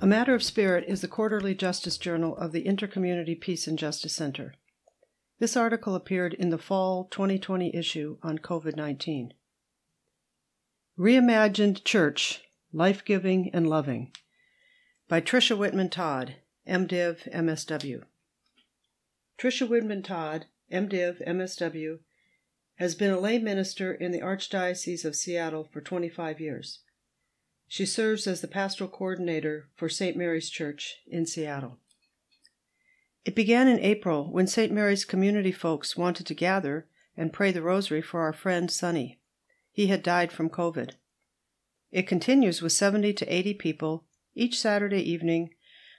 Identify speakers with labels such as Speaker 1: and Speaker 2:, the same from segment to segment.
Speaker 1: A Matter of Spirit is the quarterly justice journal of the Intercommunity Peace and Justice Center. This article appeared in the fall 2020 issue on COVID 19. Reimagined Church Life Giving and Loving by Tricia Wittmann Todd, MDiv, MSW. Tricia Wittmann Todd, MDiv, MSW, has been a lay minister in the Archdiocese of Seattle for 25 years. She serves as the pastoral coordinator for St. Mary's Church in Seattle. It began in April when St. Mary's community folks wanted to gather and pray the rosary for our friend Sonny. He had died from COVID. It continues with 70 to 80 people each Saturday evening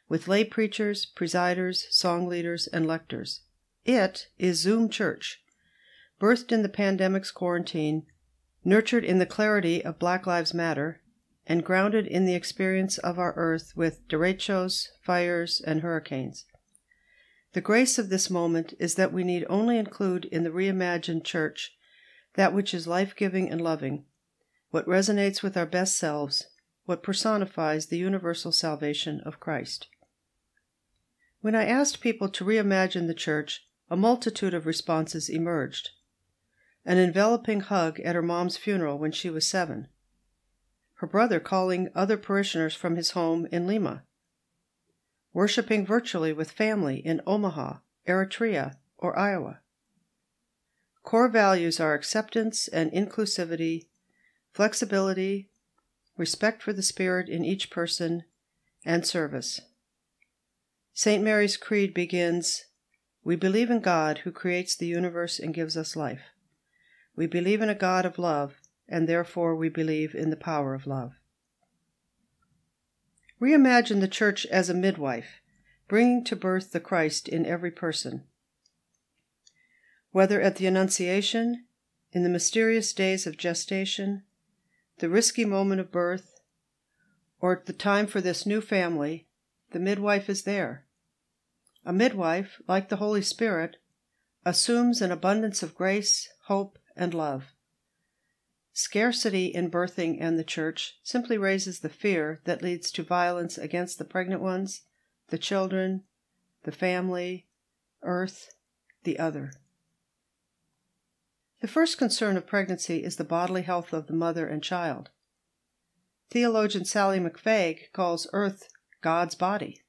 Speaker 1: with lay preachers, presiders, song leaders, and lectors. It is Zoom Church, birthed in the pandemic's quarantine, nurtured in the clarity of Black Lives Matter, and grounded in the experience of our earth with derechos, fires, and hurricanes. The grace of this moment is that we need only include in the reimagined church that which is life giving and loving, what resonates with our best selves, what personifies the universal salvation of Christ. When I asked people to reimagine the church, a multitude of responses emerged. An enveloping hug at her mom's funeral when she was seven her brother calling other parishioners from his home in Lima, worshiping virtually with family in Omaha, Eritrea, or Iowa. Core values are acceptance and inclusivity, flexibility, respect for the spirit in each person, and service. St. Mary's Creed begins We believe in God who creates the universe and gives us life. We believe in a God of love and therefore we believe in the power of love. Reimagine the church as a midwife, bringing to birth the Christ in every person. Whether at the Annunciation, in the mysterious days of gestation, the risky moment of birth, or at the time for this new family, the midwife is there. A midwife, like the Holy Spirit, assumes an abundance of grace, hope, and love. Scarcity in birthing and the church simply raises the fear that leads to violence against the pregnant ones, the children, the family, earth, the other. The first concern of pregnancy is the bodily health of the mother and child. Theologian Sallie McFague calls earth God's body.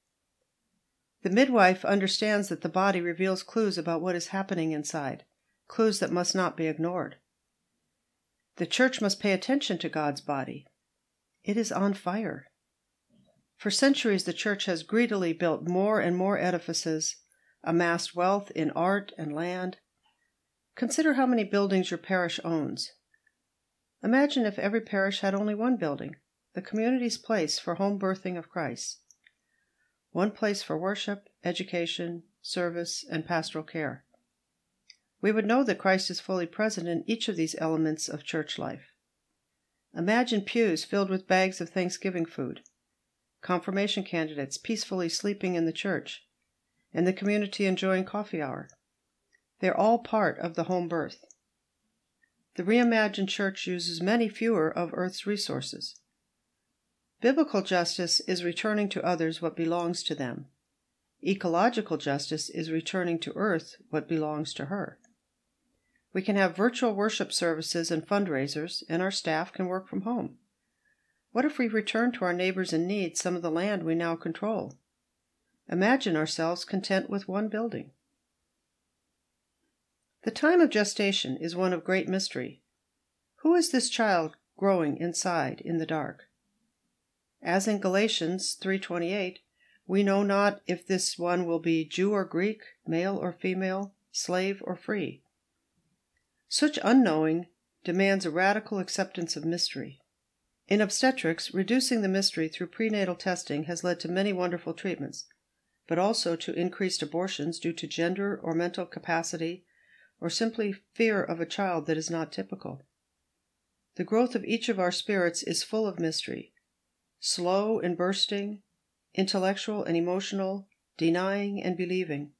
Speaker 1: The midwife understands that the body reveals clues about what is happening inside, clues that must not be ignored. The church must pay attention to God's body. It is on fire. For centuries, the church has greedily built more and more edifices, amassed wealth in art and land. Consider how many buildings your parish owns. Imagine if every parish had only one building, the community's place for home birthing of Christ. One place for worship, education, service, and pastoral care we would know that Christ is fully present in each of these elements of church life. Imagine pews filled with bags of Thanksgiving food, confirmation candidates peacefully sleeping in the church, and the community enjoying coffee hour. They're all part of the home birth. The reimagined church uses many fewer of Earth's resources. Biblical justice is returning to others what belongs to them. Ecological justice is returning to Earth what belongs to her. We can have virtual worship services and fundraisers, and our staff can work from home. What if we return to our neighbors in need some of the land we now control? Imagine ourselves content with one building. The time of gestation is one of great mystery. Who is this child growing inside in the dark? As in Galatians 3:28, we know not if this one will be Jew or Greek, male or female, slave or free. Such unknowing demands a radical acceptance of mystery. In obstetrics, reducing the mystery through prenatal testing has led to many wonderful treatments, but also to increased abortions due to gender or mental capacity or simply fear of a child that is not typical. The growth of each of our spirits is full of mystery, slow and bursting, intellectual and emotional, denying and believing.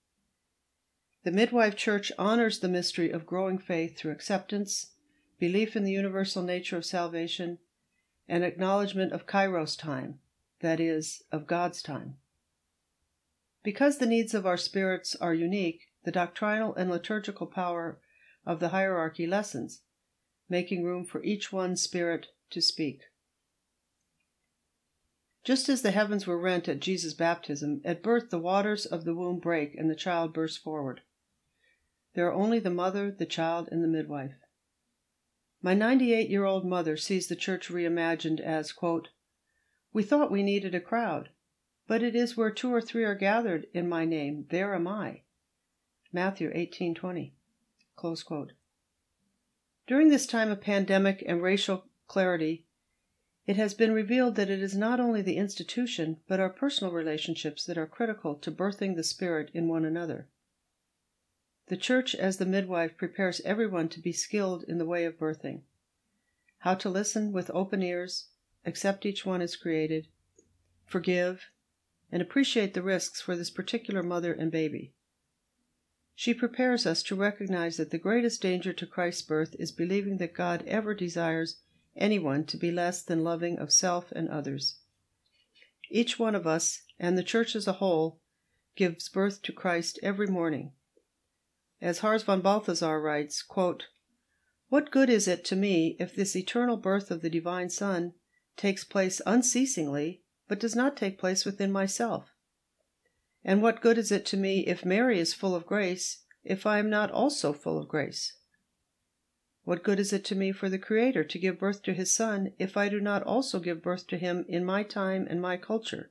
Speaker 1: The Midwife Church honors the mystery of growing faith through acceptance, belief in the universal nature of salvation, and acknowledgement of Kairos time, that is, of God's time. Because the needs of our spirits are unique, the doctrinal and liturgical power of the hierarchy lessens, making room for each one spirit to speak. Just as the heavens were rent at Jesus' baptism, at birth the waters of the womb break and the child bursts forward. There are only the mother, the child, and the midwife. My 98 year old mother sees the church reimagined as, quote, We thought we needed a crowd, but it is where two or three are gathered in my name, there am I. Matthew 18:20. Close quote. During this time of pandemic and racial clarity, it has been revealed that it is not only the institution, but our personal relationships that are critical to birthing the Spirit in one another. The Church, as the midwife, prepares everyone to be skilled in the way of birthing. How to listen with open ears, accept each one as created, forgive, and appreciate the risks for this particular mother and baby. She prepares us to recognize that the greatest danger to Christ's birth is believing that God ever desires anyone to be less than loving of self and others. Each one of us, and the Church as a whole, gives birth to Christ every morning as Harz von Balthasar writes, quote, What good is it to me if this eternal birth of the divine Son takes place unceasingly, but does not take place within myself? And what good is it to me if Mary is full of grace, if I am not also full of grace? What good is it to me for the Creator to give birth to his Son if I do not also give birth to him in my time and my culture?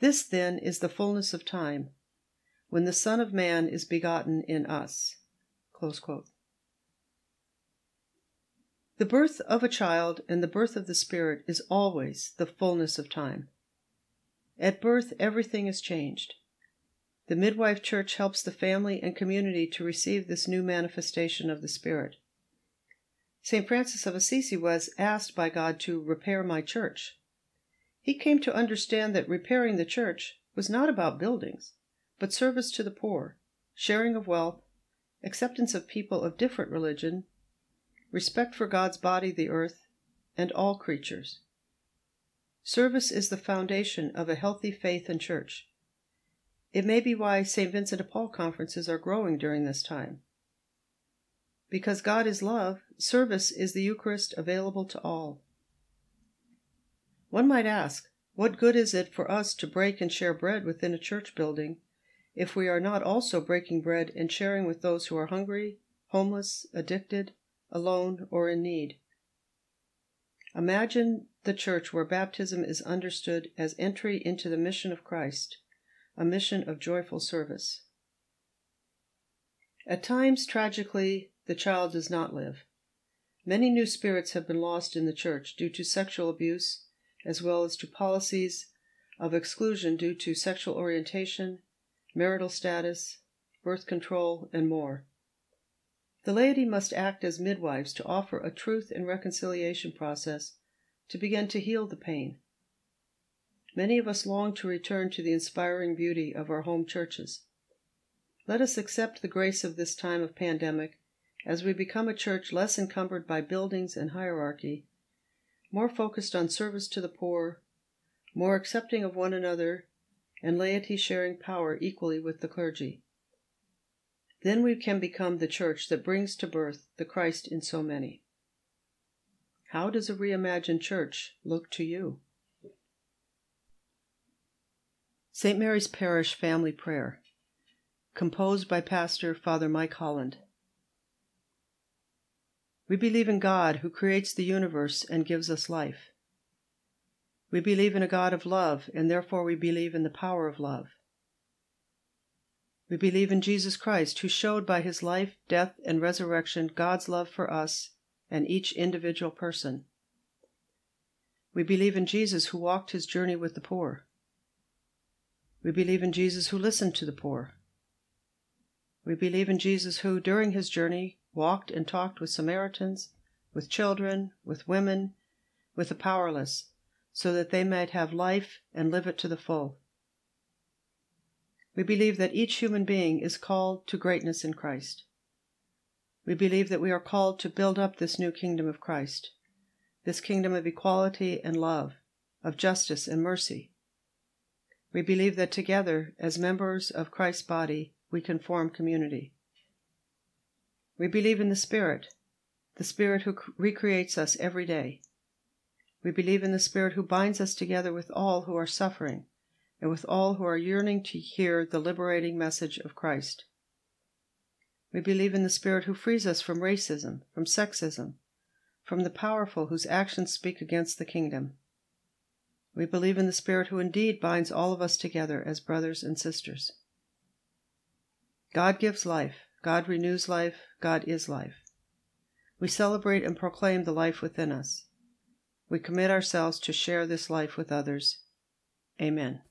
Speaker 1: This, then, is the fullness of time when the Son of Man is begotten in us. The birth of a child and the birth of the Spirit is always the fullness of time. At birth, everything is changed. The midwife church helps the family and community to receive this new manifestation of the Spirit. St. Francis of Assisi was asked by God to repair my church. He came to understand that repairing the church was not about buildings, but service to the poor, sharing of wealth, acceptance of people of different religion, respect for God's body, the earth, and all creatures. Service is the foundation of a healthy faith and church. It may be why St. Vincent de Paul conferences are growing during this time. Because God is love, service is the Eucharist available to all. One might ask, what good is it for us to break and share bread within a church building if we are not also breaking bread and sharing with those who are hungry, homeless, addicted, alone, or in need. Imagine the church where baptism is understood as entry into the mission of Christ, a mission of joyful service. At times, tragically, the child does not live. Many new spirits have been lost in the church due to sexual abuse, as well as to policies of exclusion due to sexual orientation, marital status, birth control, and more. The laity must act as midwives to offer a truth and reconciliation process to begin to heal the pain. Many of us long to return to the inspiring beauty of our home churches. Let us accept the grace of this time of pandemic as we become a church less encumbered by buildings and hierarchy, more focused on service to the poor, more accepting of one another and laity sharing power equally with the clergy. Then we can become the church that brings to birth the Christ in so many. How does a reimagined church look to you? St. Mary's Parish Family Prayer, composed by Pastor Father Mike Holland. We believe in God who creates the universe and gives us life. We believe in a God of love, and therefore we believe in the power of love. We believe in Jesus Christ, who showed by his life, death, and resurrection God's love for us and each individual person. We believe in Jesus, who walked his journey with the poor. We believe in Jesus, who listened to the poor. We believe in Jesus, who, during his journey, walked and talked with Samaritans, with children, with women, with the powerless so that they might have life and live it to the full. We believe that each human being is called to greatness in Christ. We believe that we are called to build up this new kingdom of Christ, this kingdom of equality and love, of justice and mercy. We believe that together, as members of Christ's body, we can form community. We believe in the Spirit, the Spirit who recreates us every day. We believe in the Spirit who binds us together with all who are suffering and with all who are yearning to hear the liberating message of Christ. We believe in the Spirit who frees us from racism, from sexism, from the powerful whose actions speak against the kingdom. We believe in the Spirit who indeed binds all of us together as brothers and sisters. God gives life, God renews life, God is life. We celebrate and proclaim the life within us. We commit ourselves to share this life with others. Amen.